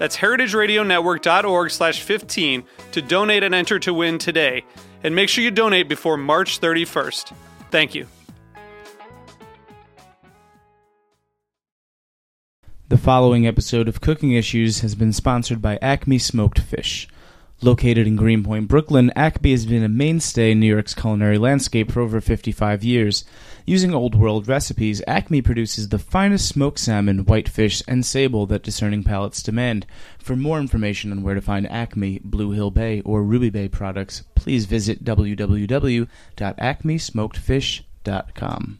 That's heritageradionetwork.org slash 15 to donate and enter to win today. And make sure you donate before March 31st. Thank you. The following episode of Cooking Issues has been sponsored by Acme Smoked Fish. Located in Greenpoint, Brooklyn, Acme has been a mainstay in New York's culinary landscape for over 55 years. Using old world recipes, Acme produces the finest smoked salmon, whitefish, and sable that discerning palates demand. For more information on where to find Acme, Blue Hill Bay, or Ruby Bay products, please visit www.acmesmokedfish.com.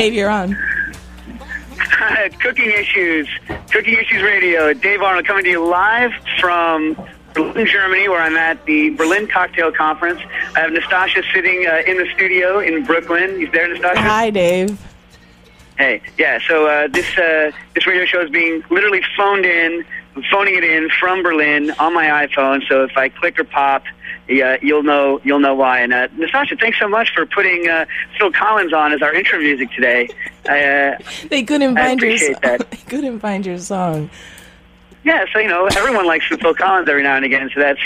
Dave, you're on. Cooking Issues, Cooking Issues Radio. Dave Arnold coming to you live from Berlin, Germany, where I'm at the Berlin Cocktail Conference. I have Nastassia sitting uh, in the studio in Brooklyn. You there, Nastassia? Hi, Dave. Hey, yeah. So uh, this uh, this radio show is being literally phoned in, I'm phoning it in from Berlin on my iPhone. So if I click or pop, yeah, you'll know you'll know why. And uh, Nastassia, thanks so much for putting uh, Phil Collins on as our intro music today. I, uh, They couldn't find your appreciate song. that. They couldn't find your song. yeah, so you know everyone likes Phil Collins every now and again. So that's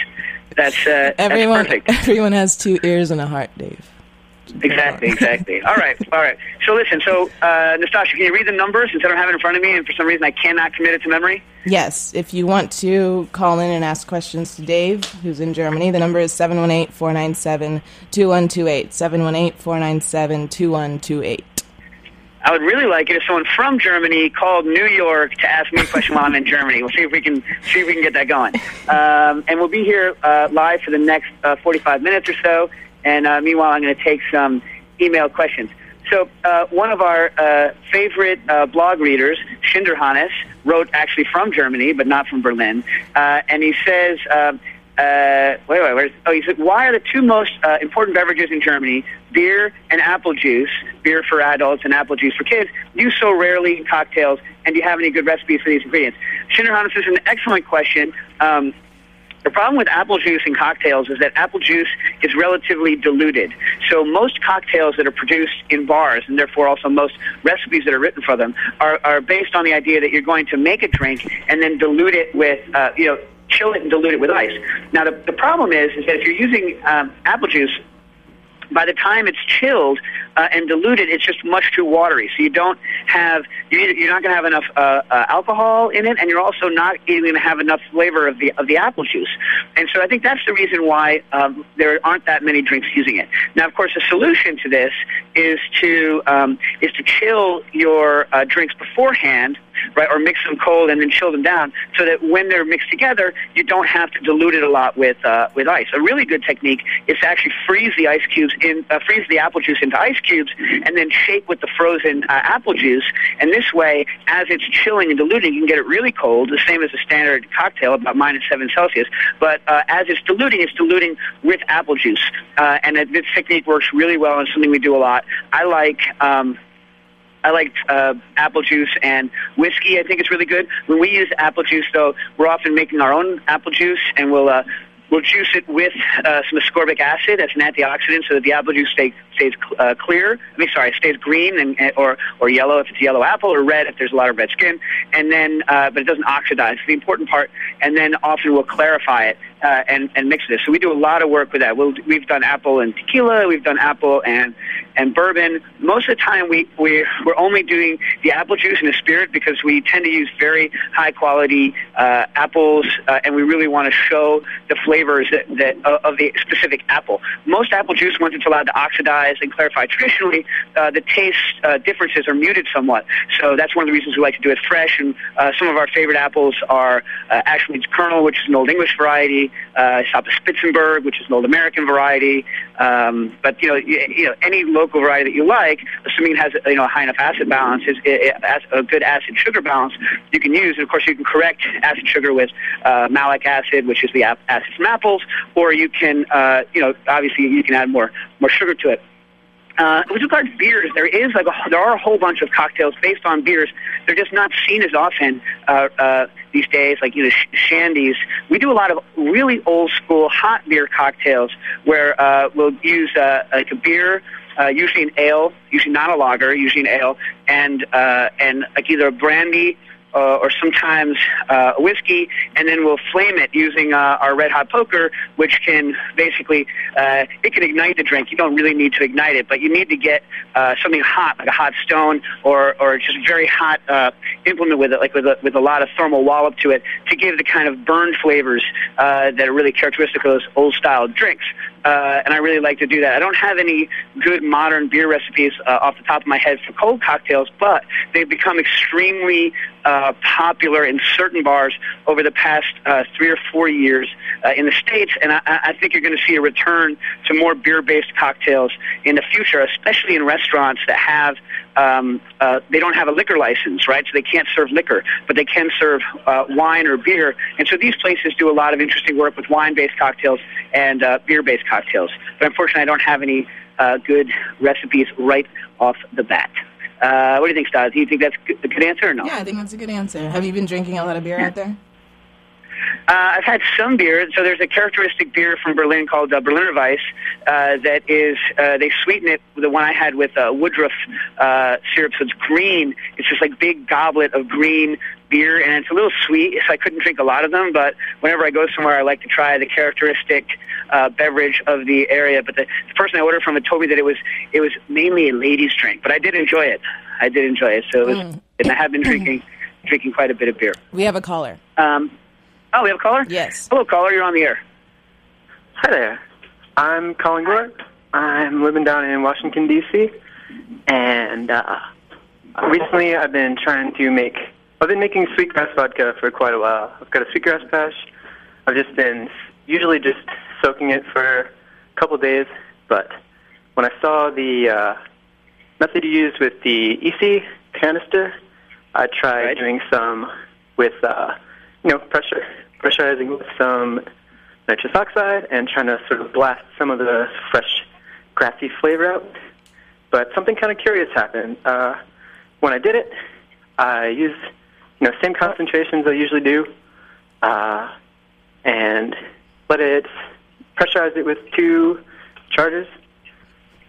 that's uh, Everyone, that's perfect. everyone has two ears and a heart, Dave. Exactly, exactly. All right, all right. So listen, so uh, Nastassia, can you read the numbers since I don't have it in front of me, and for some reason I cannot commit it to memory? Yes, if you want to call in and ask questions to Dave, who's in Germany, the number is 718 497 2128. 718 497 2128. I would really like it if someone from Germany called New York to ask me a question while I'm in Germany. We'll see if we can see if we can get that going. Um, and we'll be here uh, live for the next uh, 45 minutes or so. And uh, meanwhile, I'm going to take some email questions. So uh, one of our uh, favorite uh, blog readers, Schinderhannes, wrote actually from Germany, but not from Berlin. Uh, and he says, um, uh, wait, wait, where's, oh, he said, why are the two most important beverages in Germany, beer and apple juice, beer for adults and apple juice for kids, used so rarely in cocktails? And do you have any good recipes for these ingredients? Schinderhannes is an excellent question. Um, the problem with apple juice in cocktails is that apple juice is relatively diluted. So most cocktails that are produced in bars, and therefore also most recipes that are written for them, are, are based on the idea that you're going to make a drink and then dilute it with, uh, you know, chill it and dilute it with ice. Now the, the problem is, is that if you're using um, apple juice, by the time it's chilled uh, and diluted, it's just much too watery. So you don't have you you're not going to have enough uh, uh, alcohol in it, and you're also not going to have enough flavor of the of the apple juice. And so I think that's the reason why um, there aren't that many drinks using it. Now, of course, the solution to this is to um, is to chill your uh, drinks beforehand right? Or mix them cold and then chill them down, so that when they're mixed together, you don't have to dilute it a lot with uh, with ice. A really good technique is to actually freeze the ice cubes in, uh, freeze the apple juice into ice cubes, and then shake with the frozen uh, apple juice. And this way, as it's chilling and diluting, you can get it really cold, the same as a standard cocktail, about minus seven Celsius. But uh, as it's diluting, it's diluting with apple juice, uh, and it, this technique works really well and something we do a lot. I like. Um, I like uh, apple juice and whiskey. I think it's really good. When we use apple juice, though, we're often making our own apple juice, and we'll uh, we'll juice it with uh, some ascorbic acid. That's an antioxidant, so that the apple juice stay, stays uh, clear. I mean, sorry, stays green and or or yellow if it's a yellow apple, or red if there's a lot of red skin. And then, uh, but it doesn't oxidize. the important part. And then often we'll clarify it uh, and and mix this. So we do a lot of work with that. We'll, we've done apple and tequila. We've done apple and and bourbon. Most of the time, we we we're only doing the apple juice and the spirit because we tend to use very high quality uh, apples, uh, and we really want to show the flavors that, that uh, of the specific apple. Most apple juice, once it's allowed to oxidize and clarify, traditionally uh, the taste uh, differences are muted somewhat. So that's one of the reasons we like to do it fresh. And some of our favorite apples are uh, Ashmead's Kernel, which is an Old English variety, uh, Esopus Spitzenburg, which is an Old American variety. Um, but you know, you, you know, any local variety that you like, assuming it has you know a high enough acid balance, is it, it, a good acid sugar balance, you can use. And of course, you can correct acid sugar with uh, malic acid, which is the acid from apples, or you can, uh, you know, obviously you can add more more sugar to it. Uh, with regard to beers, there is like a, there are a whole bunch of cocktails based on beers. They're just not seen as often uh, uh, these days, like you know sh- shandies. We do a lot of really old school hot beer cocktails where uh, we'll use uh, like a beer, uh, usually an ale, usually not a lager, usually an ale, and uh, and like either a brandy uh, or sometimes uh, whiskey, and then we'll flame it using uh, our red hot poker, which can basically uh, it can ignite the drink. You don't really need to ignite it, but you need to get uh, something hot, like a hot stone, or or just very hot uh, implement with it, like with a, with a lot of thermal wallop to it, to give the kind of burned flavors uh, that are really characteristic of those old style drinks. Uh, and I really like to do that. I don't have any good modern beer recipes uh, off the top of my head for cold cocktails, but they've become extremely uh, popular in certain bars over the past uh, three or four years uh, in the States, and I, I think you're going to see a return to more beer-based cocktails in the future, especially in restaurants that have um, uh, they don't have a liquor license, right? So they can't serve liquor, but they can serve uh, wine or beer. And so these places do a lot of interesting work with wine-based cocktails and uh, beer-based cocktails. But unfortunately, I don't have any uh, good recipes right off the bat. Uh, what do you think, Stas? Do you think that's a good answer or no? Yeah, I think that's a good answer. Have you been drinking a lot of beer out there? Uh, I've had some beer. So there's a characteristic beer from Berlin called uh, Berliner Weiss uh, that is uh, they sweeten it. The one I had with uh, Woodruff uh, syrup, so it's green. It's just like big goblet of green beer, and it's a little sweet. So I couldn't drink a lot of them, but whenever I go somewhere, I like to try the characteristic uh, beverage of the area. But the, the person I ordered from it told me that it was it was mainly a ladies' drink, but I did enjoy it. I did enjoy it. So it was, Mm. and I have been drinking drinking quite a bit of beer. We have a caller. Um, oh, we have a caller. Yes. Hello, caller. You're on the air. Hi there. I'm Colin Gore. I'm living down in Washington, D.C. And uh, recently I've been trying to make, I've been making sweetgrass vodka for quite a while. I've got a sweetgrass patch. I've just been usually just soaking it for a couple days. But when I saw the uh, method you used with the iSi canister, I tried Right. doing some with, uh, you know, pressure, pressurizing with some nitrous oxide and trying to sort of blast some of the fresh, grassy flavor out. But something kind of curious happened. Uh, when I did it, I used, you know, same concentrations I usually do, uh, and let it pressurize it with two charges.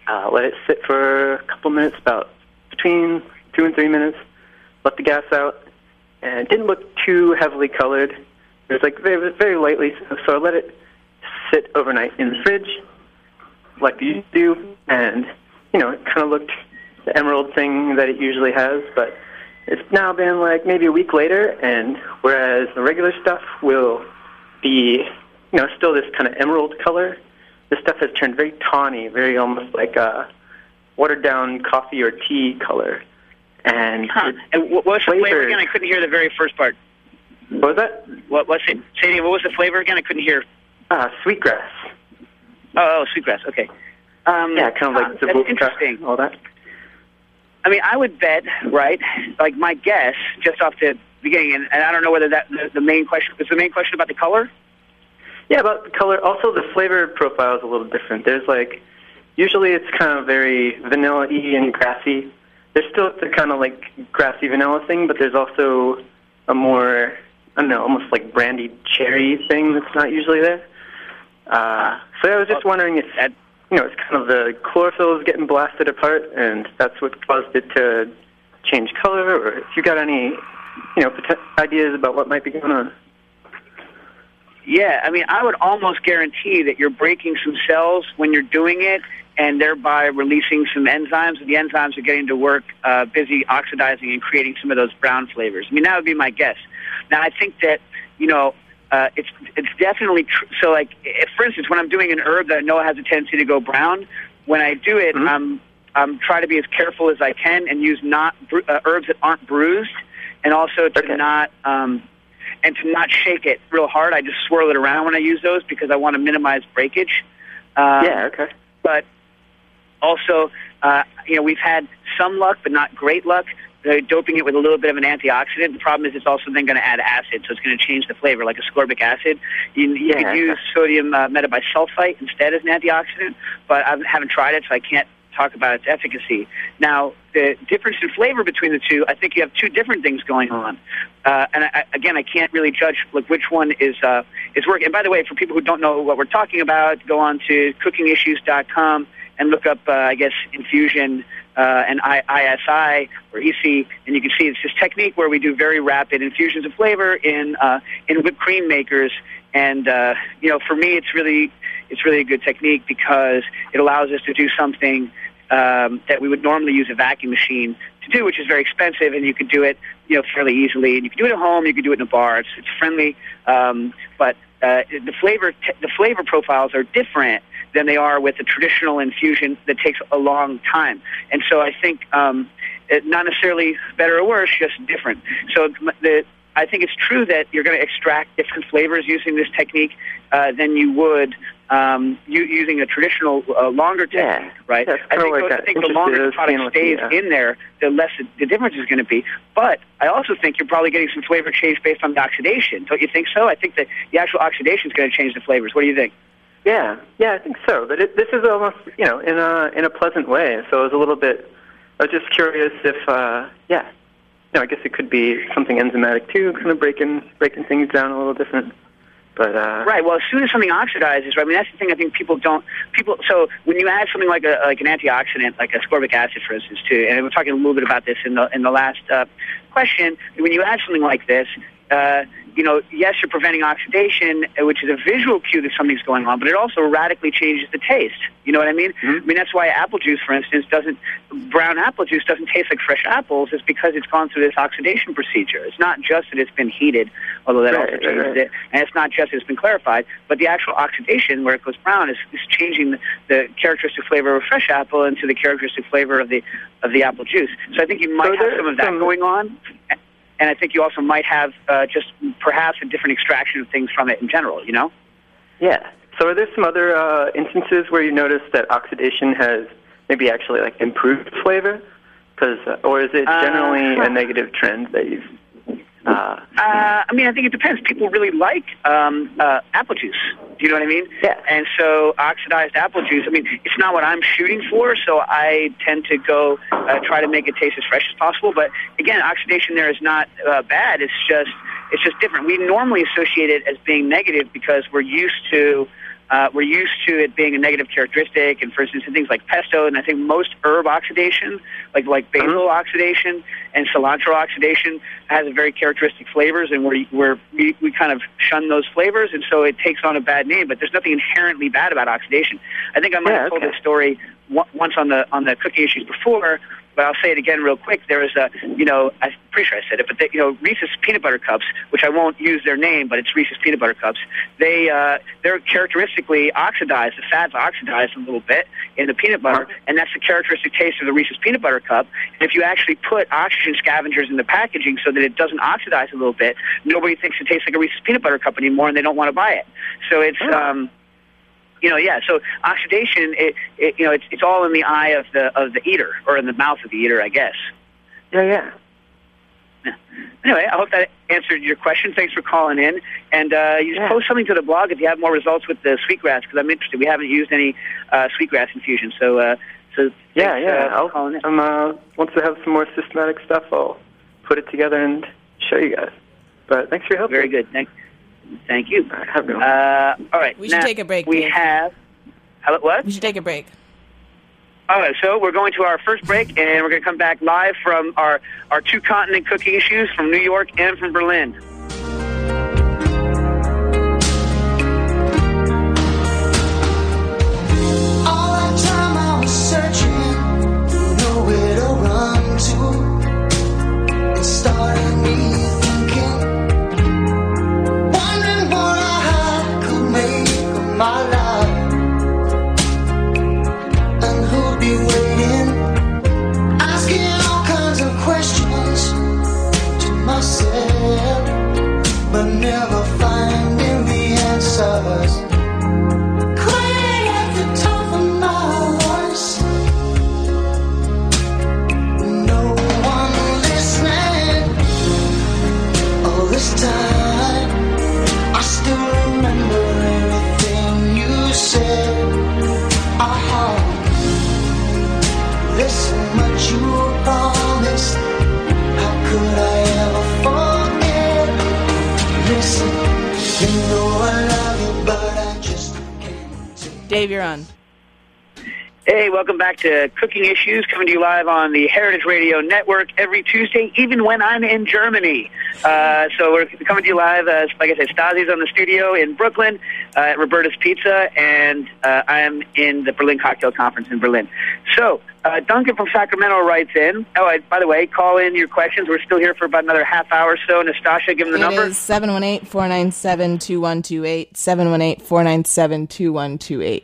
Uh, let it sit for a couple minutes, about between two and three minutes. Let the gas out, and it didn't look too heavily colored. It was like very, very lightly, so, I let it sit overnight in the fridge, like you do, and you know, it kind of looked the emerald thing that it usually has, but it's now been like maybe a week later, and whereas the regular stuff will be, you know, still this kind of emerald color, this stuff has turned very tawny, very almost like a watered down coffee or tea color. And Huh. And what what's the flavor- again? I couldn't hear the very first part. What was that? What was it? Again. What was the flavor again? I couldn't hear. Ah, sweetgrass. Oh, oh sweetgrass. Okay. Um, Yeah, kind of like the that's interesting. all that. I mean, I would bet, right? Like my guess, just off the beginning, and, and I don't know whether that the, the main question was the main question about the color. Yeah, about the color. Also, the flavor profile is a little different. There's like, usually it's kind of very vanilla-y and grassy. There's still the kind of like grassy vanilla thing, but there's also a more, I don't know, almost like brandy cherry thing that's not usually there. Uh, so I was just wondering if That- you know it's kind of the chlorophyll is getting blasted apart, and that's what caused it to change color, or if you got any you know ideas about what might be going on. Yeah, I mean, I would almost guarantee that you're breaking some cells when you're doing it, and thereby releasing some enzymes. And the enzymes are getting to work, uh, busy oxidizing and creating some of those brown flavors. I mean, that would be my guess. Now, I think that you know. Uh, it's it's definitely tr- so. Like, if, for instance, when I'm doing an herb that I know has a tendency to go brown, when I do it, Mhm. I'm I'm trying to be as careful as I can and use not bru- uh, herbs that aren't bruised, and also to Okay. not um, and to not shake it real hard. I just swirl it around when I use those because I want to minimize breakage. Um, yeah. Okay. But also, uh, you know, we've had some luck, but not great luck. Uh, doping it with a little bit of an antioxidant. The problem is it's also then going to add acid, so it's going to change the flavor, like ascorbic acid. You, you Yeah. could use sodium uh, metabisulfite instead as an antioxidant, but I haven't tried it, so I can't talk about its efficacy. Now, the difference in flavor between the two, I think you have two different things going on. Uh, and I, again, I can't really judge like which one is uh, is working. And by the way, for people who don't know what we're talking about, go on to cookingissues.com and look up, uh, I guess, infusion uh, and I, ISI or EC, and you can see it's this technique where we do very rapid infusions of flavor in uh, in whipped cream makers. And uh, you know, for me, it's really it's really a good technique because it allows us to do something um, that we would normally use a vacuum machine to do, which is very expensive, and you could do it, you know, fairly easily. And you can do it at home, you can do it in a bar. It's, it's friendly, um, but uh, the flavor t- the flavor profiles are different than they are with a traditional infusion that takes a long time. And so I think um, it, not necessarily better or worse, just different. So the I think it's true that you're going to extract different flavors using this technique uh, than you would um, u- using a traditional uh, longer Yeah. technique, right? Yeah, it's I think, I think the longer the product stays uh, in there, the less the, the difference is going to be. But I also think you're probably getting some flavor change based on the oxidation. Don't you think so? I think that the actual oxidation is going to change the flavors. What do you think? Yeah, yeah, I think so. But it, this is almost, you know, in a in a pleasant way. So I was a little bit. I was just curious if, uh, yeah, you know, I guess it could be something enzymatic too, kind of breaking breaking things down a little different. But uh, Right. Well, as soon as something oxidizes, right? I mean, that's the thing. I think people don't. People. So when you add something like a like an antioxidant, like ascorbic acid, for instance, too, and we're talking a little bit about this in the in the last uh, question. When you add something like this, uh, you know, yes, you're preventing oxidation, uh, which is a visual cue that something's going on, but it also radically changes the taste. You know what I mean? Mhm. I mean, that's why apple juice, for instance, doesn't brown apple juice doesn't taste like fresh apples. Is because it's gone through this oxidation procedure. It's not just that it's been heated, although that Right, also changes right. it, and it's not just that it's been clarified, but the actual oxidation where it goes brown is, is changing the, the characteristic flavor of a fresh apple into the characteristic flavor of the of the apple juice. So I think you might So have some of that some- going on. And I think you also might have uh, just perhaps a different extraction of things from it in general, you know? yeah. So are there some other uh, instances where you notice that oxidation has maybe actually like improved flavor? Because uh, or is it Uh, generally a negative trend that you've? Uh, Uh, I mean, I think it depends. People really like um, uh, apple juice. Do you know what I mean? Yeah. And so oxidized apple juice. I mean, it's not what I'm shooting for, so I tend to go uh, try to make it taste as fresh as possible. But again, oxidation there is not uh, bad. It's just it's just different. We normally associate it as being negative because we're used to. Uh, we're used to it being a negative characteristic, and for instance, in things like pesto, and I think most herb oxidation, like like basil oxidation and cilantro oxidation, has a very characteristic flavors, and we're, we're we we kind of shun those flavors, and so it takes on a bad name. But there's nothing inherently bad about oxidation. I think I might Yeah, have told okay. this story on- once on the on the cooking issues before, but I'll say it again real quick. There is a, you know, I'm pretty sure I said it, but they, you know, Reese's peanut butter cups, which I won't use their name, but it's Reese's peanut butter cups. They uh, they're characteristically oxidized. The fat's oxidized a little bit in the peanut butter, and that's the characteristic taste of the Reese's peanut butter cup. And if you actually put oxygen scavengers in the packaging so that it doesn't oxidize a little bit, nobody thinks it tastes like a Reese's peanut butter cup anymore, and they don't want to buy it. So it's. Um, you know, yeah. So oxidation, it, it, you know, it's it's all in the eye of the of the eater or in the mouth of the eater, I guess. yeah, yeah. Anyway, I hope that answered your question. Thanks for calling in, and uh, you just Yeah. post something to the blog if you have more results with the sweetgrass because I'm interested. We haven't used any uh, sweetgrass infusion, so uh, so Yeah, thanks, yeah. uh, I'll, calling in. I'm uh, once I have some more systematic stuff, I'll put it together and show you guys. But thanks for your help. Very good. Thanks. Thank you. All right, have a good. Uh, all right. We should now, take a break, We Dave. have. Hello, what? We should take a break. All right, so we're going to our first break, and we're going to come back live from our, our two continent cooking issues from New York and from Berlin. Dave, you're on. Hey, welcome back to Cooking Issues, coming to you live on the Heritage Radio Network every Tuesday, even when I'm in Germany. Uh, so we're coming to you live, uh, like I said, Stasi's on the studio in Brooklyn at Roberta's Pizza, and uh, I'm in the Berlin Cocktail Conference in Berlin. So uh, Duncan from Sacramento writes in. Oh, I, by the way, call in your questions. We're still here for about another half hour or so. Nastassia, give them the It number. is 718-497-2128, 718-497-2128.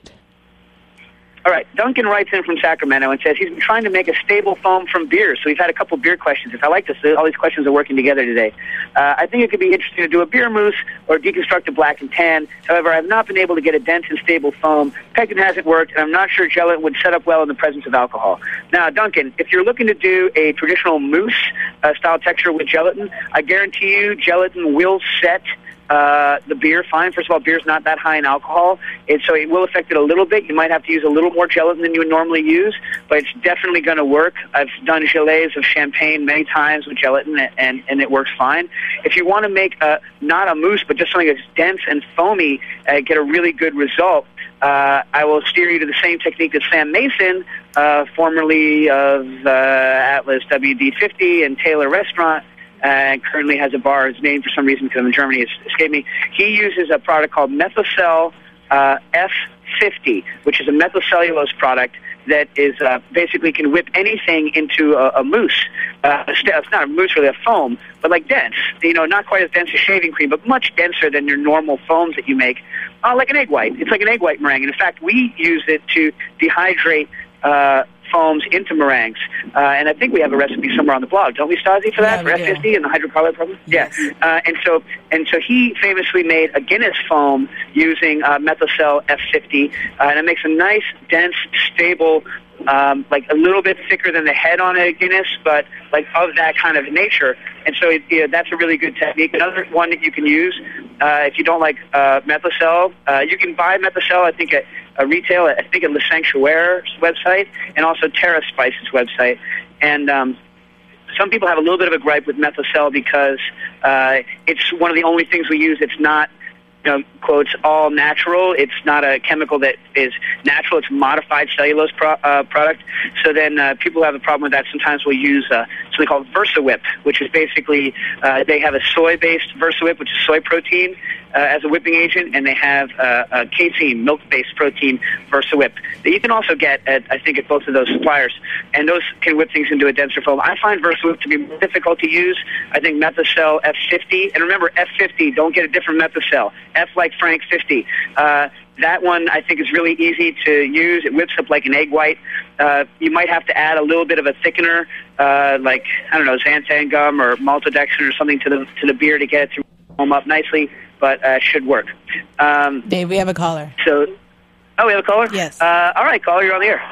All right, Duncan writes in from Sacramento and says he's been trying to make a stable foam from beer. So we've had a couple beer questions. If I like this, all these questions are working together today. Uh, I think it could be interesting to do a beer mousse or deconstruct a black and tan. However, I've not been able to get a dense and stable foam. Pectin hasn't worked, and I'm not sure gelatin would set up well in the presence of alcohol. Now, Duncan, if you're looking to do a traditional mousse uh, style texture with gelatin, I guarantee you gelatin will set uh, the beer fine. First of all, beer's not that high in alcohol, and so it will affect it a little bit. You might have to use a little more gelatin than you would normally use, but it's definitely going to work. I've done gelées of champagne many times with gelatin, and and it works fine. If you want to make a not a mousse, but just something that's dense and foamy, uh, get a really good result. Uh, I will steer you to the same technique that Sam Mason, uh, formerly of uh, Atlas WD50 and Tailor Restaurant, and currently has a bar. His name, for some reason, because I'm in Germany, escaped me. He uses a product called Methocel uh, F50, which is a methylcellulose product that is uh, basically can whip anything into a, a mousse. Uh, it's not a mousse, really a foam, but like dense. You know, not quite as dense as shaving cream, but much denser than your normal foams that you make. Uh, like an egg white. It's like an egg white meringue. And in fact, we use it to dehydrate. Uh, foams into meringues, uh, and I think we have a recipe somewhere on the blog, don't we, Stasi, for that Yeah, for. F50 and the hydrocolloid problem? Yes. Yeah, uh, and so and so he famously made a Guinness foam using uh, Methocel F50, uh, and it makes a nice, dense, stable. Um, like a little bit thicker than the head on a Guinness, but like of that kind of nature. And so it, you know, that's a really good technique. Another one that you can use uh, if you don't like uh, Methocel, uh, you can buy Methocel. I think at a retail. I think at Le Sanctuaire's website and also Terra Spice's website. And um, some people have a little bit of a gripe with Methocel because uh, it's one of the only things we use. It's not you know, quotes, all natural. It's not a chemical that is natural. It's modified cellulose pro- uh, product. So then uh, people have a problem with that. Sometimes we'll use uh, something called VersaWhip, which is basically uh, they have a soy-based VersaWhip, which is soy protein, uh, as a whipping agent, and they have uh, a casein, milk-based protein VersaWhip that you can also get at I think at both of those suppliers, and those can whip things into a denser foam. I find VersaWhip to be more difficult to use. I think Methocel F50, and remember F50, don't get a different Methocel. F like Frank 50. Uh, that one I think is really easy to use. It whips up like an egg white. Uh, you might have to add a little bit of a thickener, uh, like I don't know, xanthan gum or maltodextrin or something to the to the beer to get it to foam up nicely, but uh, should work. Um, Dave, we have a caller. so, oh, we have a caller. Yes. Uh, all right, caller, you're on the air.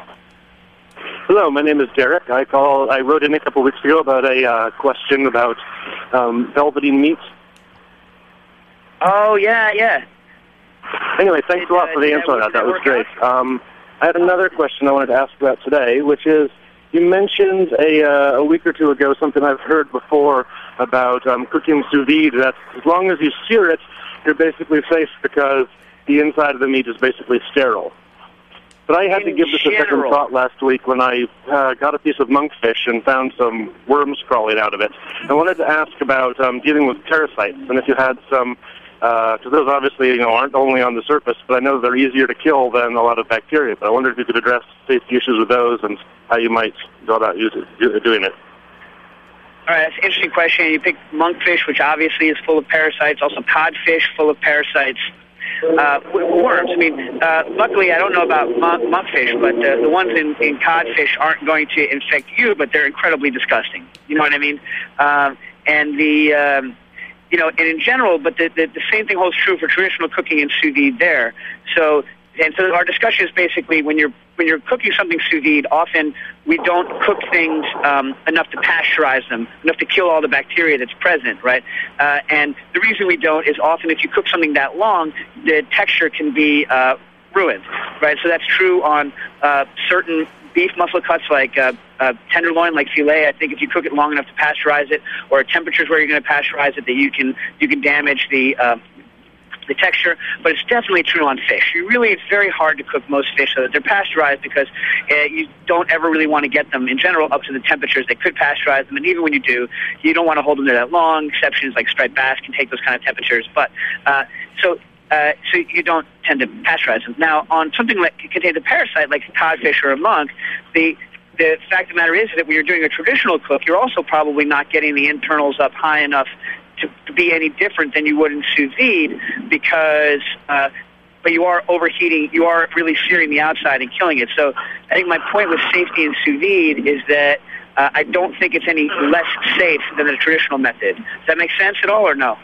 Hello, my name is Derek. I call. I wrote in a couple weeks ago about a uh, question about um, velveting meats. Oh yeah, yeah. Anyway, thanks Did, a lot for the on that that. Was great. Um, I had another question I wanted to ask about today, which is you mentioned a, uh, a week or two ago something I've heard before about um, cooking sous vide. That as long as you sear it, you're basically safe because the inside of the meat is basically sterile. But I had In to give this a second thought last week when I uh, got a piece of monkfish and found some worms crawling out of it. I wanted to ask about um, dealing with parasites and if you had some, because those obviously you know aren't only on the surface, but I know they're easier to kill than a lot of bacteria. But I wondered if you could address safety issues with those and how you might go about using, doing it. All right, that's an interesting question. You picked monkfish, which obviously is full of parasites. Also, codfish, full of parasites. Uh, worms. I mean, uh, luckily, I don't know about monk, monkfish, but uh, the ones in, in codfish aren't going to infect you, but they're incredibly disgusting. You know what I mean? Um, and the, um, you know, and in general, but the, the, the same thing holds true for traditional cooking and sous vide there. So, and so our discussion is basically when you're when you're cooking something sous vide, often we don't cook things um, enough to pasteurize them, enough to kill all the bacteria that's present, right? Uh, and the reason we don't is often if you cook something that long, the texture can be uh, ruined, right? So that's true on uh, certain beef muscle cuts like uh, uh, tenderloin, like filet. I think if you cook it long enough to pasteurize it, or temperatures where you're going to pasteurize it, that you can you can damage the uh, the texture, but it's definitely true on fish. You really, it's very hard to cook most fish so that they're pasteurized because uh, you don't ever really want to get them in general up to the temperatures that could pasteurize them. And even when you do, you don't want to hold them there that long. Exceptions like striped bass can take those kind of temperatures, but uh, so. Uh, so you don't tend to pasteurize them. Now, on something that contains a parasite like codfish or a monk, the the fact of the matter is that when you're doing a traditional cook, you're also probably not getting the internals up high enough to, to be any different than you would in sous vide because uh, but you are overheating you are really searing the outside and killing it so i think my point with safety in sous vide is that uh, i don't think it's any less safe than the traditional method does that make sense at all or no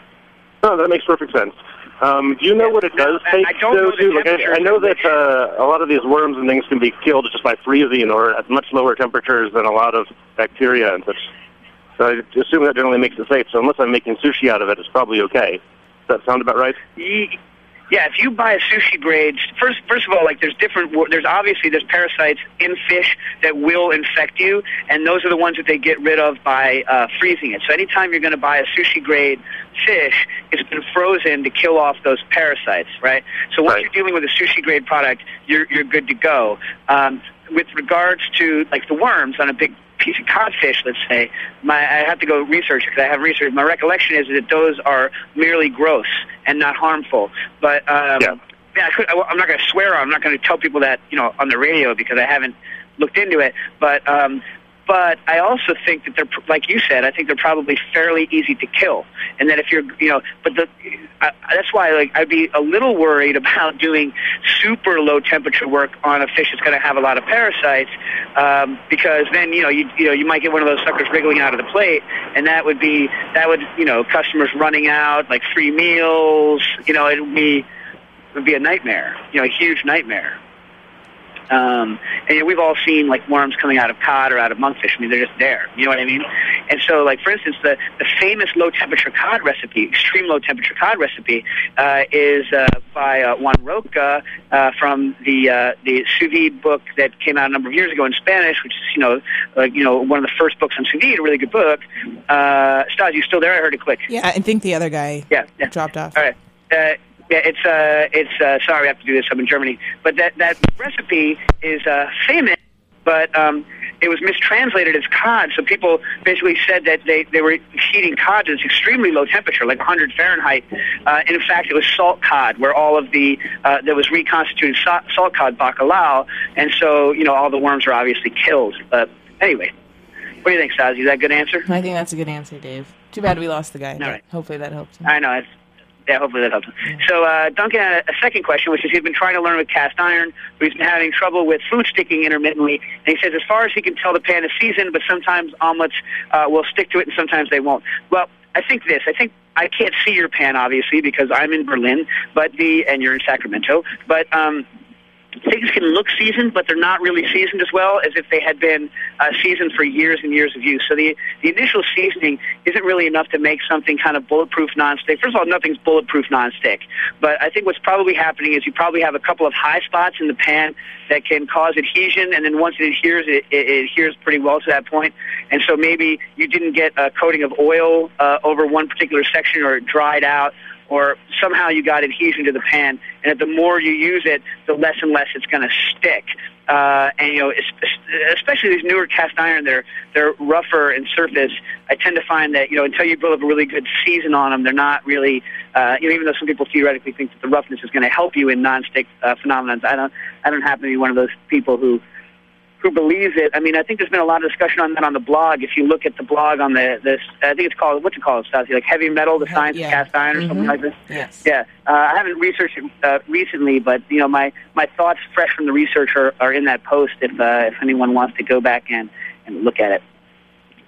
No, that makes perfect sense. Um, do you know what it does I- take? I don't though, know too? Like, I. I know that uh, a lot of these worms and things can be killed just by freezing or at much lower temperatures than a lot of bacteria and such. So I assume that generally makes it safe. So unless I'm making sushi out of it, it's probably okay. Does that sound about right? Ye- Yeah, if you buy a sushi grade, first first of all, like there's different. There's obviously there's parasites in fish that will infect you, and those are the ones that they get rid of by uh, freezing it. So anytime you're going to buy a sushi grade fish, it's been frozen to kill off those parasites, right? So once Right. you're dealing with a sushi grade product, you're you're good to go. Um, with regards to like the worms on a big codfish, let's say, my I have to go research because I have research. My recollection is that those are merely gross and not harmful. But um, Yeah. yeah, I could, I, I'm not going to swear on. I'm not going to tell people that you know on the radio because I haven't looked into it. But um, but I also think that they're like you said. I think they're probably fairly easy to kill, and that if you're you know, but the I, that's why like I'd be a little worried about doing super low temperature work on a fish that's going to have a lot of parasites, um, because then you know you you know you might get one of those suckers wriggling out of the plate, and that would be that would you know customers running out like free meals. You know it would be it would be a nightmare. You know a huge nightmare. Um, and you know, we've all seen like worms coming out of cod or out of monkfish. I mean, they're just there. You know what I mean? And so, like for instance, the the famous low temperature cod recipe, extreme low temperature cod recipe, uh, is uh, by uh, Juan Roca uh, from the uh, the sous vide book that came out a number of years ago in Spanish, which is you know like you know one of the first books on sous vide, a really good book. Uh, Stas, you still there? I heard it click. Yeah, I think the other guy Yeah, yeah. dropped off. All right. Uh, yeah, it's uh, it's uh, sorry I have to do this. I'm in Germany, but that that recipe is uh, famous, but um, it was mistranslated as cod. So people basically said that they they were heating cod at this extremely low temperature, like 100 Fahrenheit. Uh, and in fact, it was salt cod, where all of the uh, there was reconstituted salt, salt cod bacalao, and so you know all the worms were obviously killed. But anyway, what do you think, Stasi? Is that a good answer? I think that's a good answer, Dave. Too bad we lost the guy. but right. Hopefully that helps. him. I know. It's, yeah, hopefully that helps. So uh, Duncan had a, a second question, which is he's been trying to learn with cast iron, but he's been having trouble with food sticking intermittently. And he says, as far as he can tell, the pan is seasoned, but sometimes omelets uh, will stick to it, and sometimes they won't. Well, I think this. I think I can't see your pan, obviously, because I'm in Berlin, but the and you're in Sacramento. But um, things can look seasoned, but they're not really seasoned as well as if they had been uh, seasoned for years and years of use. So the the initial seasoning isn't really enough to make something kind of bulletproof nonstick. First of all, nothing's bulletproof nonstick, but I think what's probably happening is you probably have a couple of high spots in the pan that can cause adhesion, and then once it adheres, it, it, it adheres pretty well to that point. And so maybe you didn't get a coating of oil uh, over one particular section, or it dried out or somehow you got adhesion to the pan, and the more you use it, the less and less it's going to stick. Uh, and you know, especially these newer cast iron, they're they're rougher in surface. I tend to find that you know until you build up a really good season on them, they're not really. Uh, you know, even though some people theoretically think that the roughness is going to help you in non-stick uh, phenomenons, I don't. I don't happen to be one of those people who who believes it. I mean, I think there's been a lot of discussion on that on the blog. If you look at the blog on the this, I think it's called what's it called, Stasi? Like heavy metal, the science yeah. of cast iron, or something Mhm. like this. Yes. Yeah, uh, I haven't researched it uh, recently, but you know, my my thoughts fresh from the research are, are in that post. If uh, if anyone wants to go back and and look at it.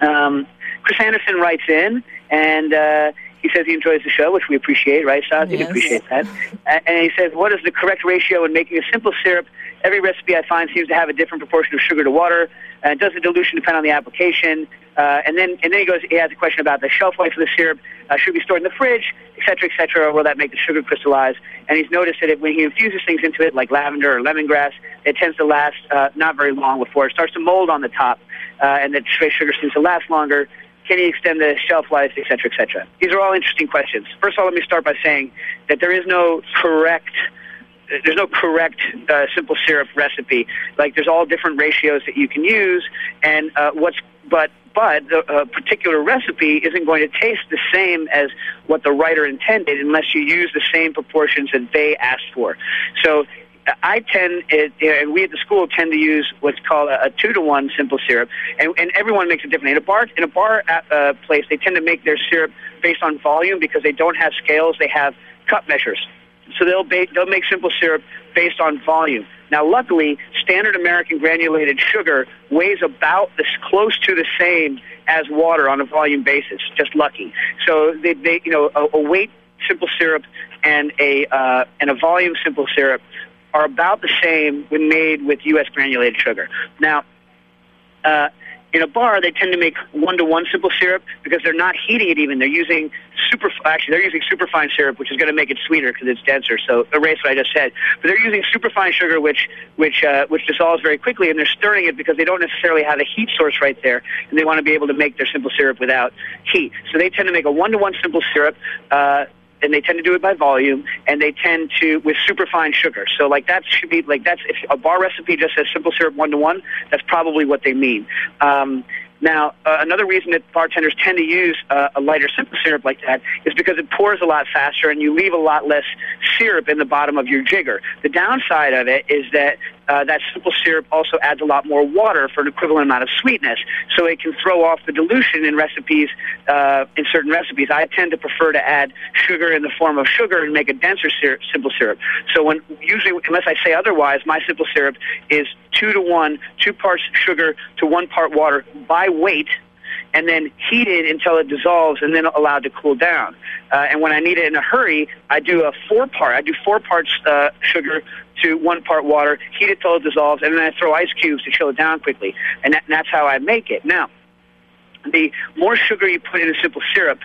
Um, Chris Anderson writes in and. Uh, he says he enjoys the show, which we appreciate, right? We Yes. appreciate that. And he says, what is the correct ratio in making a simple syrup? Every recipe I find seems to have a different proportion of sugar to water. Uh, does the dilution depend on the application? Uh, and then and then he goes, he has a question about the shelf life of the syrup. Uh, should it be stored in the fridge, et cetera, et cetera, or will that make the sugar crystallize? And he's noticed that if, when he infuses things into it, like lavender or lemongrass, it tends to last uh, not very long before it starts to mold on the top, uh, and that straight sugar seems to last longer. Can he extend the shelf life, et cetera, et cetera? These are all interesting questions. First of all, let me start by saying that there is no correct there's no correct uh, simple syrup recipe. Like there's all different ratios that you can use, and uh, what's but but the uh, particular recipe isn't going to taste the same as what the writer intended unless you use the same proportions that they asked for. So. I tend, it, and we at the school tend to use what's called a, a two to one simple syrup, and, and everyone makes it differently. In a bar, in a bar uh, place, they tend to make their syrup based on volume because they don't have scales; they have cup measures. So they'll ba- they'll make simple syrup based on volume. Now, luckily, standard American granulated sugar weighs about this close to the same as water on a volume basis. Just lucky. So they, they you know, a, a weight simple syrup and a uh, and a volume simple syrup are about the same when made with U.S. granulated sugar. Now, uh, in a bar, they tend to make one-to-one simple syrup because they're not heating it even. They're using super, actually, they're using superfine syrup, which is going to make it sweeter because it's denser. So erase what I just said. But they're using superfine sugar, which which uh, which dissolves very quickly, and they're stirring it because they don't necessarily have a heat source right there, and they want to be able to make their simple syrup without heat. So they tend to make a one-to-one simple syrup. Uh, and they tend to do it by volume, and they tend to with superfine sugar. So like that should be like that's if a bar recipe just says simple syrup one to one, that's probably what they mean. Um, now, uh, another reason that bartenders tend to use uh, a lighter simple syrup like that is because it pours a lot faster and you leave a lot less syrup in the bottom of your jigger. The downside of it is that uh, that simple syrup also adds a lot more water for an equivalent amount of sweetness, so it can throw off the dilution in recipes. Uh, in certain recipes, I tend to prefer to add sugar in the form of sugar and make a denser syrup, simple syrup. So when usually, unless I say otherwise, my simple syrup is two to one, two parts sugar to one part water by weight and then heated until it dissolves and then allowed to cool down. Uh, and when I need it in a hurry, I do a four part. I do four parts uh, sugar to one part water, heat it till it dissolves, and then I throw ice cubes to chill it down quickly. And, that, and that's how I make it. Now, the more sugar you put in a simple syrup,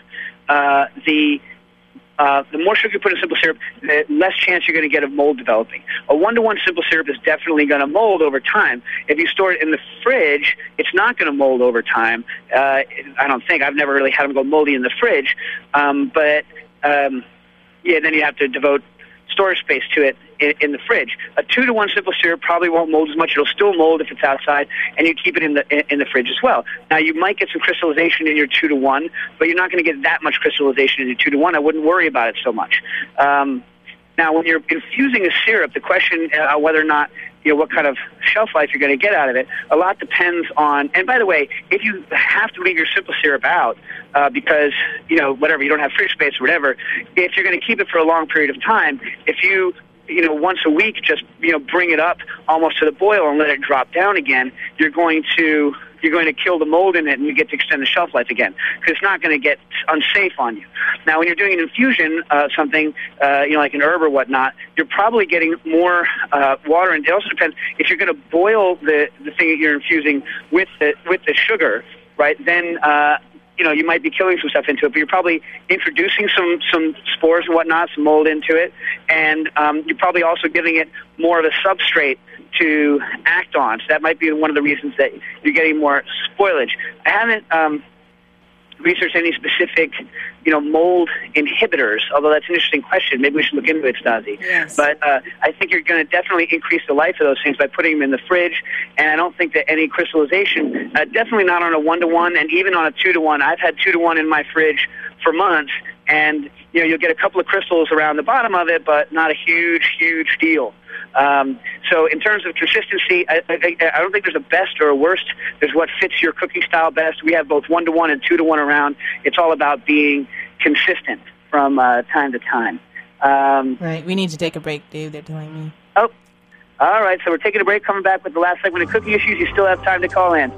uh, the uh, the more sugar you put in simple syrup, the less chance you're going to get of mold developing. A one-to-one simple syrup is definitely going to mold over time. If you store it in the fridge, it's not going to mold over time. Uh, I don't think. I've never really had them go moldy in the fridge. Um, but um, yeah, then you have to devote storage space to it in, in the fridge. A two to one simple syrup probably won't mold as much. It'll still mold if it's outside, and you keep it in the in, in the fridge as well. Now you might get some crystallization in your two to one, but you're not going to get that much crystallization in your two to one. I wouldn't worry about it so much. Um, now, when you're infusing a syrup, the question uh, whether or not you know what kind of shelf life you're going to get out of it, a lot depends on. And by the way, if you have to leave your simple syrup out uh, because you know whatever you don't have fridge space or whatever, if you're going to keep it for a long period of time, if you you know, once a week, just you know, bring it up almost to the boil and let it drop down again, you're going to you're going to kill the mold in it, and you get to extend the shelf life again because it's not going to get unsafe on you. Now, when you're doing an infusion, uh, something uh, you know, like an herb or whatnot, you're probably getting more uh, water, and it also depends if you're going to boil the the thing that you're infusing with the with the sugar, right? Then uh, you know, you might be killing some stuff into it, but you're probably introducing some some spores and whatnot, some mold into it, and um, you're probably also giving it more of a substrate to act on. So that might be one of the reasons that you're getting more spoilage. I haven't um, researched any specific, you know, mold inhibitors. Although that's an interesting question. Maybe we should look into it, Stasi. Yes. But uh, I think you're going to definitely increase the life of those things by putting them in the fridge. And I don't think that any crystallization, uh, definitely not on a one to one, and even on a two to one. I've had two to one in my fridge for months, and you know, you'll get a couple of crystals around the bottom of it, but not a huge, huge deal. Um, so in terms of consistency, I, I, I don't think there's a best or a worst. There's what fits your cooking style best. We have both one to one and two to one around. It's all about being consistent from uh, time to time. Um, Right. We need to take a break, Dave. They're telling me. oh, all right. So we're taking a break. Coming back with the last segment of cooking issues. You still have time to call in.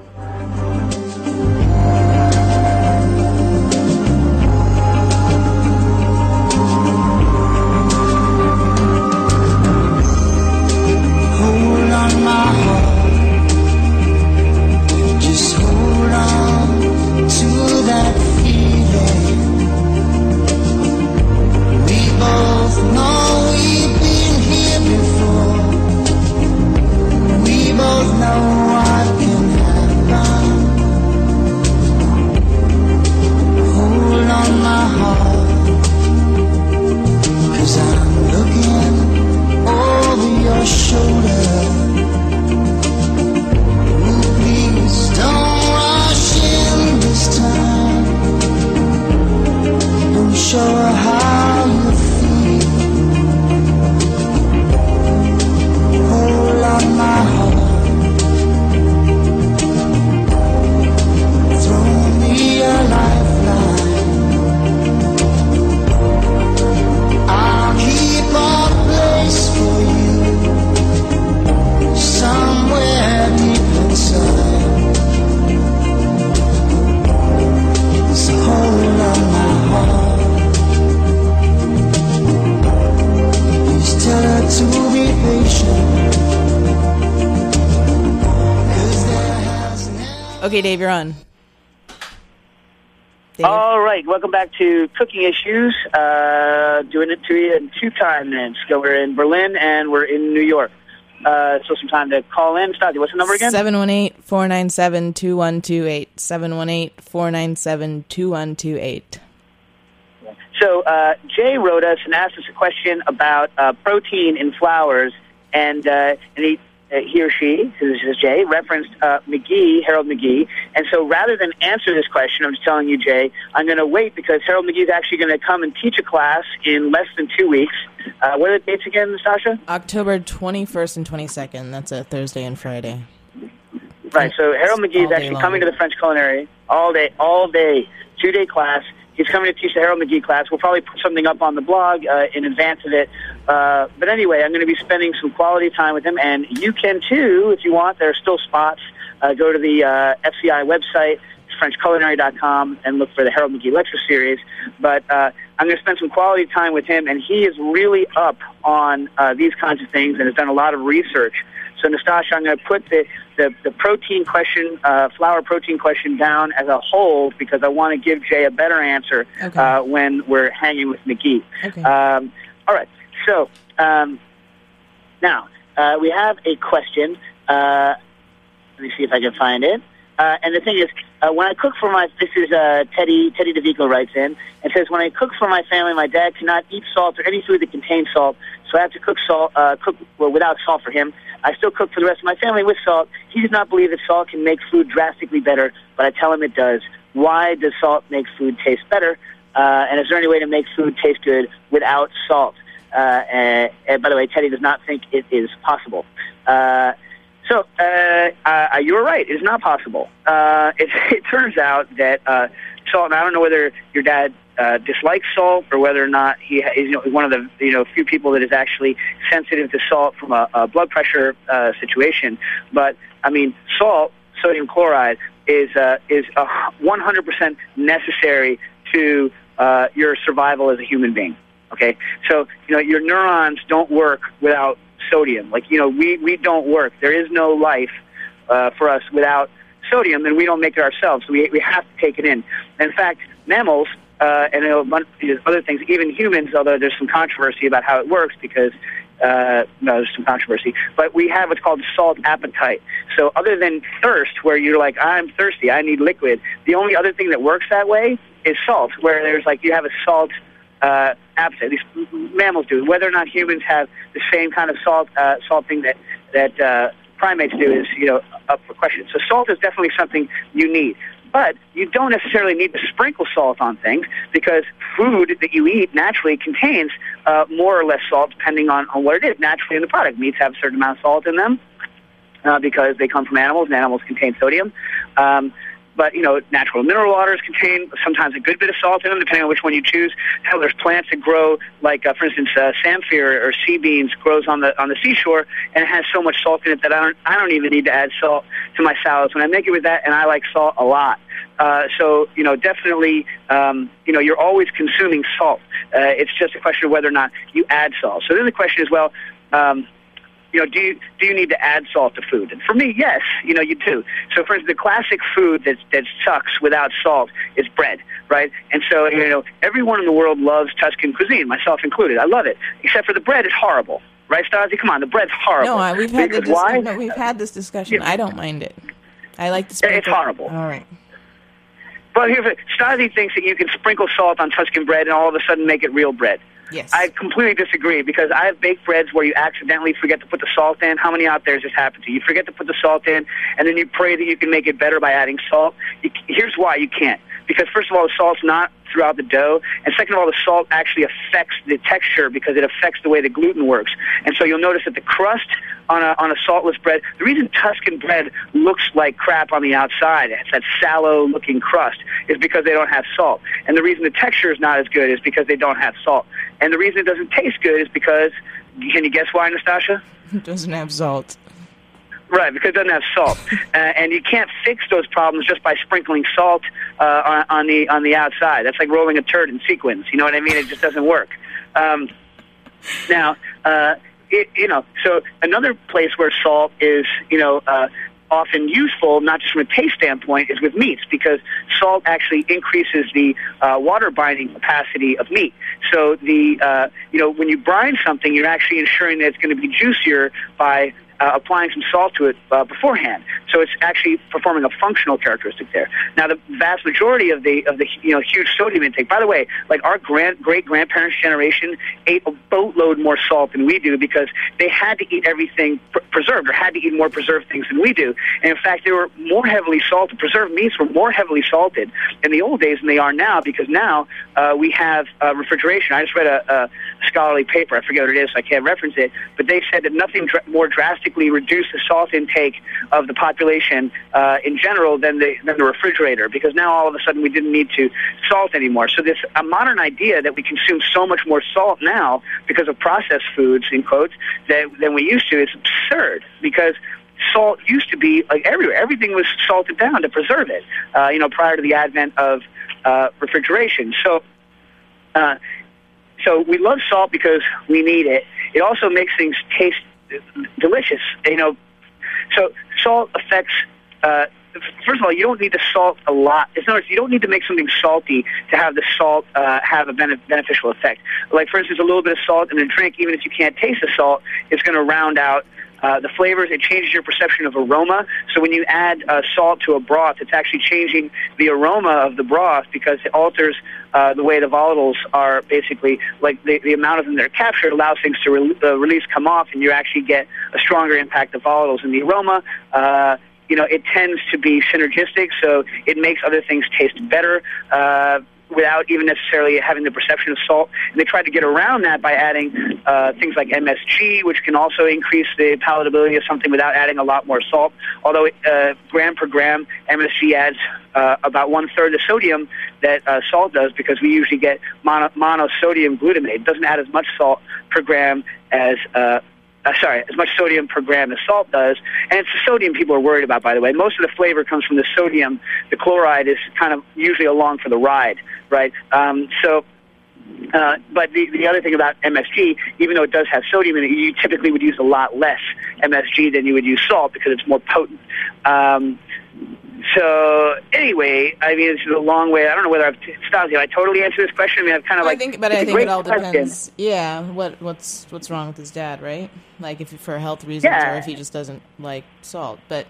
Okay, Dave, you're on. Dave. All right, welcome back to Cooking Issues. Uh, doing it to you in two time minutes. So we're in Berlin and we're in New York. Uh, so some time to call in. Stasi, what's the number again? 718-497-2128. 718-497-2128. So uh, Jay wrote us and asked us a question about uh, protein in flowers, and uh, and he. Uh, he or she, this is Jay, referenced uh, McGee, Harold McGee. And so rather than answer this question, I'm just telling you, Jay, I'm going to wait because Harold McGee is actually going to come and teach a class in less than two weeks. Uh, what are the dates again, Sasha? October 21st and 22nd. That's a Thursday and Friday. Right. So Harold McGee is actually coming to the French Culinary all day, all day, two day class. He's coming to teach the Harold McGee class. We'll probably put something up on the blog uh, in advance of it. Uh, but anyway, I'm going to be spending some quality time with him, and you can too if you want. There are still spots. Uh, go to the uh, FCI website, FrenchCulinary.com, and look for the Harold McGee lecture series. But uh, I'm going to spend some quality time with him, and he is really up on uh, these kinds of things and has done a lot of research. So, Nastassia, I'm going to put the, the, the protein question, uh, flour protein question down as a whole because I want to give Jay a better answer Okay. uh, when we're hanging with McGee. Okay. Um, all right. So, um, now, uh, we have a question. Uh, let me see if I can find it. Uh, and the thing is, uh, when I cook for my, this is uh, Teddy, Teddy DeVico writes in, and says, when I cook for my family, my dad cannot eat salt or any food that contains salt, so I have to cook salt, uh, cook well, without salt for him. I still cook for the rest of my family with salt. He does not believe that salt can make food drastically better, but I tell him it does. Why does salt make food taste better? Uh, and is there any way to make food taste good without salt? Uh, and, and by the way, Teddy does not think it is possible. Uh, so uh, uh, you were right. It is not possible. Uh, it, it turns out that uh, salt. And I don't know whether your dad uh, dislikes salt or whether or not he is you know, one of the you know few people that is actually sensitive to salt from a, a blood pressure uh, situation. But I mean, salt, sodium chloride, is uh, is a 100% necessary to uh, your survival as a human being. Okay, so you know your neurons don't work without sodium. Like you know we we don't work. There is no life uh, for us without sodium, and we don't make it ourselves. So we we have to take it in. In fact, mammals uh, and a bunch of other things, even humans, although there's some controversy about how it works because uh, no, there's some controversy. But we have what's called salt appetite. So other than thirst, where you're like, I'm thirsty, I need liquid, the only other thing that works that way is salt, where there's like you have a salt uh, appetite. These mammals do. Whether or not humans have the same kind of salt uh, salt thing that that uh, primates do is you know up for question. So salt is definitely something you need. But you don't necessarily need to sprinkle salt on things because food that you eat naturally contains uh, more or less salt depending on, on what it is naturally in the product. Meats have a certain amount of salt in them uh, because they come from animals and animals contain sodium. Um, but you know, natural mineral waters contain sometimes a good bit of salt in them, depending on which one you choose. Hell, there's plants that grow, like uh, for instance, uh, samphire or sea beans grows on the on the seashore, and it has so much salt in it that I don't I don't even need to add salt to my salads when I make it with that, and I like salt a lot. Uh, so you know, definitely, um, you know, you're always consuming salt. Uh, it's just a question of whether or not you add salt. So then the question is, well. Um, you know, do you do you need to add salt to food? And for me, yes, you know, you do. So, for instance, the classic food that that sucks without salt is bread, right? And so, you know, everyone in the world loves Tuscan cuisine, myself included. I love it, except for the bread is horrible, right, Stasi? Come on, the bread's horrible. No, we've had the because why? dis- no, we've had this discussion. I don't mind it. I like to It's sprinkle. horrible. All right. But here's it. Stasi thinks that you can sprinkle salt on Tuscan bread and all of a sudden make it real bread. Yes. I completely disagree because I have baked breads where you accidentally forget to put the salt in. How many out there has this happened to? You You forget to put the salt in, and then you pray that you can make it better by adding salt. You, here's why you can't. Because first of all, the salt's not throughout the dough, and second of all, the salt actually affects the texture because it affects the way the gluten works. And so you'll notice that the crust on a on a saltless bread, the reason Tuscan bread looks like crap on the outside, it's that sallow looking crust, is because they don't have salt. And the reason the texture is not as good is because they don't have salt. And the reason it doesn't taste good is because can you guess why, Nastassia? It doesn't have salt. Right, because it doesn't have salt, uh, and you can't fix those problems just by sprinkling salt uh, on, on the on the outside. That's like rolling a turd in sequins. You know what I mean? It just doesn't work. Um, now, uh, it, you know, so another place where salt is, you know, uh, often useful, not just from a taste standpoint, is with meats because salt actually increases the uh, water binding capacity of meat. So the, uh, you know, when you brine something, you're actually ensuring that it's going to be juicier by uh, applying some salt to it uh, beforehand. So it's actually performing a functional characteristic there. Now, the vast majority of the of the you know huge sodium intake. By the way, like our grand great grandparents' generation ate a boatload more salt than we do because they had to eat everything pr- preserved or had to eat more preserved things than we do. And in fact, they were more heavily salted. Preserved meats were more heavily salted in the old days than they are now because now uh, we have uh, refrigeration. I just read a, a scholarly paper. I forget what it is, so I can't reference it. But they said that nothing dr- more drastically reduced the salt intake of the population uh, in general than the than the refrigerator because now all of a sudden we didn't need to salt anymore. So this a modern idea that we consume so much more salt now because of processed foods in quotes that, than we used to is absurd because salt used to be like everywhere. Everything was salted down to preserve it. Uh, you know, prior to the advent of uh, refrigeration. So. Uh, so we love salt because we need it. It also makes things taste delicious. You know, so salt affects. Uh, first of all, you don't need to salt a lot. In other words, you don't need to make something salty to have the salt uh, have a bene- beneficial effect. Like, for instance, a little bit of salt in a drink, even if you can't taste the salt, is going to round out uh, the flavors. It changes your perception of aroma. So when you add uh, salt to a broth, it's actually changing the aroma of the broth because it alters uh, the way the volatiles are basically like the, the amount of them that are captured allows things to re- uh, release come off, and you actually get a stronger impact of volatiles in the aroma. Uh, you know, it tends to be synergistic, so it makes other things taste better. Uh, without even necessarily having the perception of salt. And they tried to get around that by adding uh, things like MSG, which can also increase the palatability of something without adding a lot more salt. Although uh, gram per gram, MSG adds uh, about one third the sodium that uh, salt does because we usually get mono- monosodium glutamate. It doesn't add as much salt per gram as uh, sorry, as much sodium per gram as salt does. And it's the sodium people are worried about, by the way. Most of the flavor comes from the sodium. The chloride is kind of usually along for the ride, right? Um, so. Uh, but the, the other thing about MSG, even though it does have sodium in it, you typically would use a lot less MSG than you would use salt because it's more potent. Um, so anyway, I mean, it's a long way. I don't know whether I've stopped you. I totally answered this question. I mean, I've kind of I like. think, but I think it all question. depends. Yeah, what what's what's wrong with his dad, right? Like if for health reasons, Yeah. or if he just doesn't like salt. But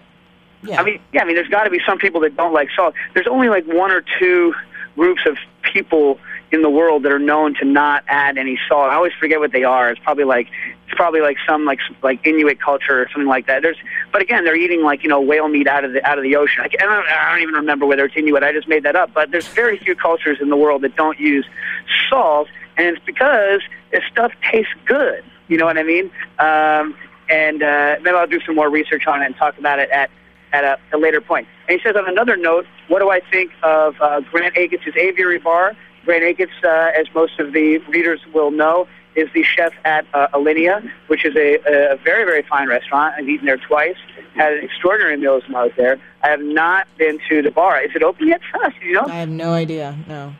yeah, I mean, yeah, I mean, there's got to be some people that don't like salt. There's only like one or two groups of people in the world that are known to not add any salt. I always forget what they are. It's probably like it's probably like some like like Inuit culture or something like that. There's, but again, they're eating like you know whale meat out of the out of the ocean. I, I, don't, I don't even remember whether it's Inuit. I just made that up. But there's very few cultures in the world that don't use salt, and it's because this stuff tastes good. You know what I mean? Um, and uh, maybe I'll do some more research on it and talk about it at at a, a later point. And he says, on another note, what do I think of uh, Grant Achatz' Aviary Bar? Grant Achatz, uh, as most of the readers will know, is the chef at uh, Alinea, which is a, a very, very fine restaurant. I've eaten there twice, had an extraordinary meals when I was there. I have not been to the bar. Is it open yet, Sas? You know? I have no idea. No.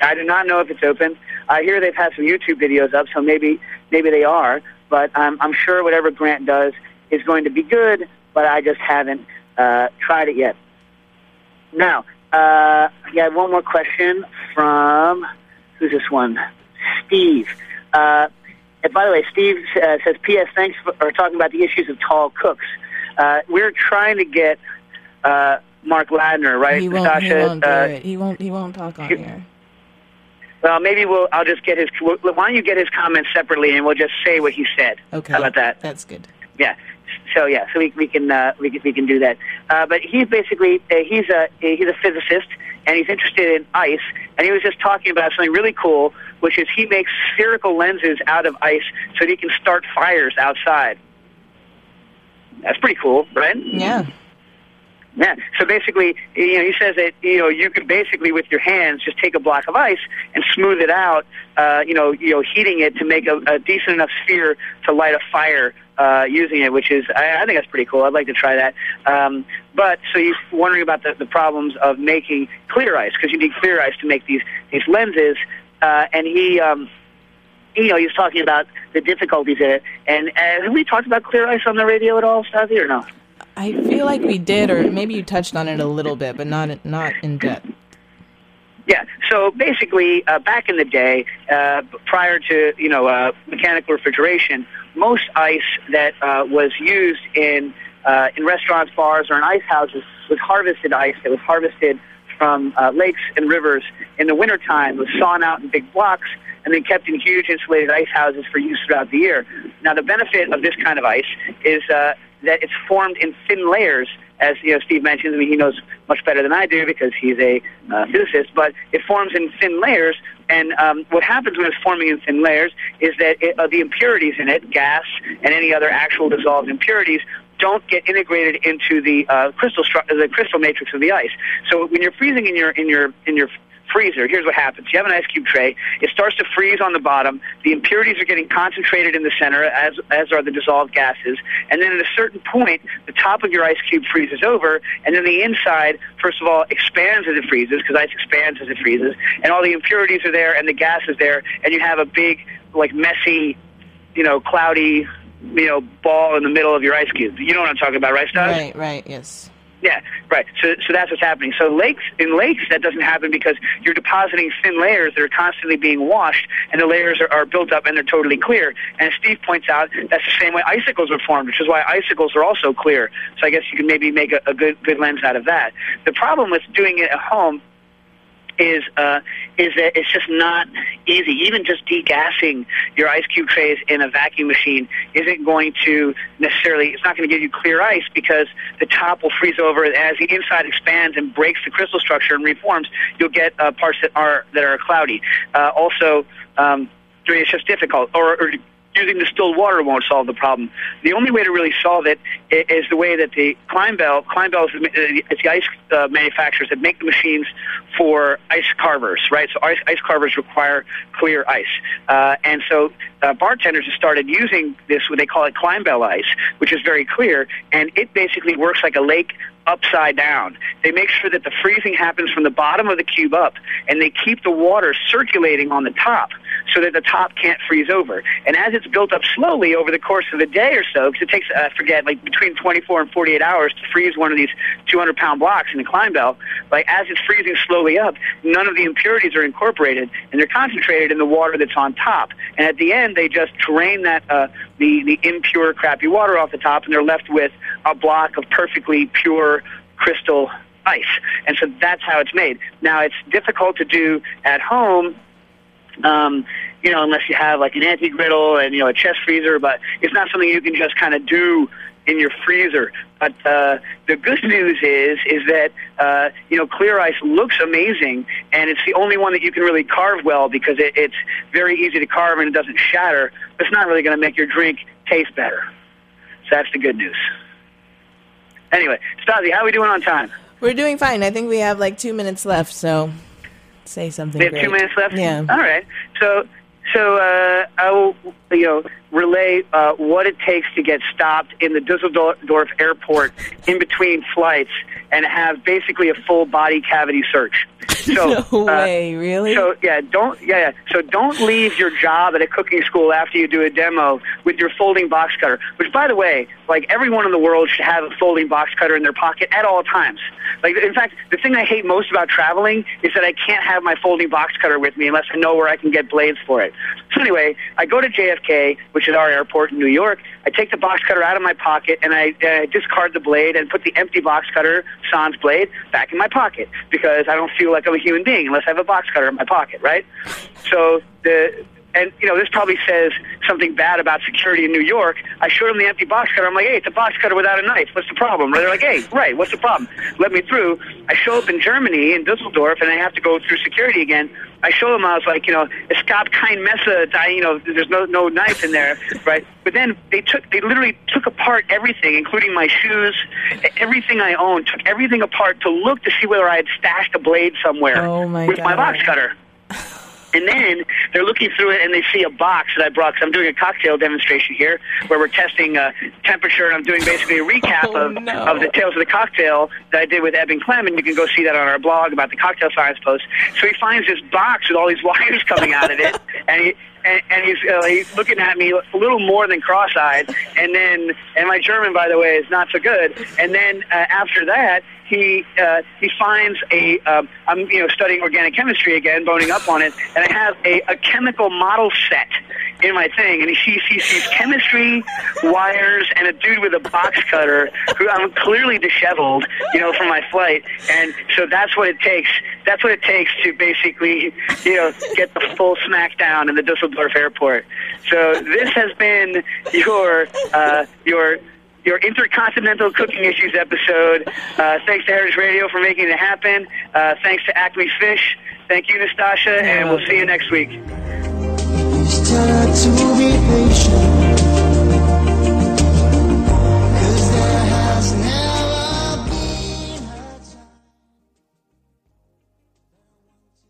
I do not know if it's open. I hear they've had some YouTube videos up, so maybe maybe they are. But I'm, I'm sure whatever Grant does is going to be good. But I just haven't uh, tried it yet. Now, uh, I got one more question from who's this one? Steve. Uh, and by the way, Steve uh, says, "P.S. Thanks for, for talking about the issues of tall cooks. Uh, we're trying to get uh, Mark Ladner, right? He won't. He won't do uh, it. He won't. He won't talk on you- here. Well, maybe we'll. I'll just get his. Why don't you get his comments separately, and we'll just say what he said. Okay. How about that? That's good. Yeah. So yeah, so we we can uh, we can we can do that. Uh, but he's basically uh, he's a he's a physicist and he's interested in ice. And he was just talking about something really cool, which is he makes spherical lenses out of ice so that he can start fires outside. That's pretty cool, right? Yeah. Yeah. So basically, you know, he says that you know you can basically with your hands just take a block of ice and smooth it out. Uh, you know, you know, heating it to make a, a decent enough sphere to light a fire uh, using it, which is I, I think that's pretty cool. I'd like to try that. Um, but so you're wondering about the, the problems of making clear ice because you need clear ice to make these these lenses, uh, and he. Um, you know, he was talking about the difficulties in it. And uh, have we talked about clear ice on the radio at all, Stasi, or no? I feel like we did, or maybe you touched on it a little bit, but not not in depth. Yeah. So basically, uh, back in the day, uh, prior to you know uh, mechanical refrigeration, most ice that uh, was used in uh, in restaurants, bars, or in ice houses was harvested ice that was harvested from uh, lakes and rivers in the wintertime. Was sawn out in big blocks and then kept in huge insulated ice houses for use throughout the year. Now, the benefit of this kind of ice is uh, that it's formed in thin layers, as you know, Steve mentioned. I mean, he knows much better than I do because he's a uh, physicist. But it forms in thin layers, and um, what happens when it's forming in thin layers is that it, uh, the impurities in it, gas and any other actual dissolved impurities, don't get integrated into the uh, crystal stru- the crystal matrix of the ice. So when you're freezing in your in your in your freezer, here's what happens. You have an ice cube tray. It starts to freeze on the bottom. The impurities are getting concentrated in the center, as, as are the dissolved gases. And then at a certain point, the top of your ice cube freezes over, and then the inside, first of all, expands as it freezes, because ice expands as it freezes, and all the impurities are there, and the gas is there, and you have a big, like, messy, you know, cloudy, you know, ball in the middle of your ice cube. You know what I'm talking about, right, Stas? Right. Right. Yes. Yeah, right. So, so that's what's happening. So lakes, in lakes, that doesn't happen because you're depositing thin layers that are constantly being washed, and the layers are, are built up and they're totally clear. And Steve points out, that's the same way icicles are formed, which is why icicles are also clear. So I guess you can maybe make a, a good good lens out of that. The problem with doing it at home is uh, is that it's just not easy. Even just degassing your ice cube trays in a vacuum machine isn't going to necessarily. It's not going to give you clear ice because the top will freeze over as the inside expands and breaks the crystal structure and reforms. You'll get uh, parts that are that are cloudy. Uh, also. Um, it's just difficult. Or, or using distilled water won't solve the problem. The only way to really solve it is the way that the Clinebell, Clinebell is the, it's the ice uh, manufacturers that make the machines for ice carvers, right? So ice, ice carvers require clear ice. Uh, and so uh, bartenders have started using this, what they call it Clinebell ice, which is very clear, and it basically works like a lake upside down. They make sure that the freezing happens from the bottom of the cube up, and they keep the water circulating on the top so that the top can't freeze over. And as it's built up slowly over the course of a day or so, because it takes, uh, I forget, like between 24 and 48 hours to freeze one of these 200 pound blocks in the Clinebell, like as it's freezing slowly up, none of the impurities are incorporated, and they're concentrated in the water that's on top. And at the end, they just drain that, uh, the, the impure, crappy water off the top, and they're left with a block of perfectly pure crystal ice. And so that's how it's made. Now, it's difficult to do at home um, you know, unless you have like an anti-griddle and you know a chest freezer. But it's not something you can just kind of do in your freezer. But uh, the good news is is that uh, you know clear ice looks amazing, and it's the only one that you can really carve well because it, it's very easy to carve and it doesn't shatter. But it's not really going to make your drink taste better. So that's the good news. Anyway, Stasi, how are we doing on time? We're doing fine. I think we have like two minutes left, so say something. We have great. two minutes left. Yeah. All right. So, so uh, I will, you know, relay uh, what it takes to get stopped in the Dusseldorf airport in between flights and have basically a full body cavity search. So, no uh, way, really? so yeah, don't yeah, yeah. So don't leave your job at a cooking school after you do a demo with your folding box cutter. Which, by the way, like everyone in the world should have a folding box cutter in their pocket at all times. Like, in fact, the thing I hate most about traveling is that I can't have my folding box cutter with me unless I know where I can get blades for it. So anyway, I go to JFK, which is our airport in New York. I take the box cutter out of my pocket and I uh, discard the blade and put the empty box cutter, sans blade, back in my pocket because I don't feel like I'm a human being unless I have a box cutter in my pocket, right? So the and you know this probably says something bad about security in New York. I showed them the empty box cutter. I'm like, hey, it's a box cutter without a knife. What's the problem? They're like, hey, right, what's the problem? Let me through. I show up in Germany in Dusseldorf, and I have to go through security again. I show them I was like, you know, es gab kein Messer. You know, there's no no knife in there, right? But then they took, they literally took apart everything, including my shoes, everything I owned. Took everything apart to look to see whether I had stashed a blade somewhere Oh, my with my box cutter. And then they're looking through it and they see a box that I brought because I'm doing a cocktail demonstration here where we're testing uh, temperature and I'm doing basically a recap Oh, of, no. of the tales of the cocktail that I did with Ebb and Clem and you can go see that on our blog about the cocktail science post. So he finds this box with all these wires coming out of it and he and, and he's uh, he's looking at me a little more than cross-eyed, and then and my German, by the way, is not so good. And then uh, after that, he uh, he finds a um, I'm you know studying organic chemistry again, boning up on it, and I have a, a chemical model set in my thing, and he sees he sees chemistry, wires, and a dude with a box cutter who I'm clearly disheveled, you know, from my flight, and so that's what it takes. That's what it takes to basically, you know, get the full smackdown in the Dusseldorf airport. So this has been your uh, your your intercontinental cooking issues episode. Uh, thanks to Heritage Radio for making it happen. Uh, thanks to Acme Fish. Thank you, Nastassia, and we'll see you next week.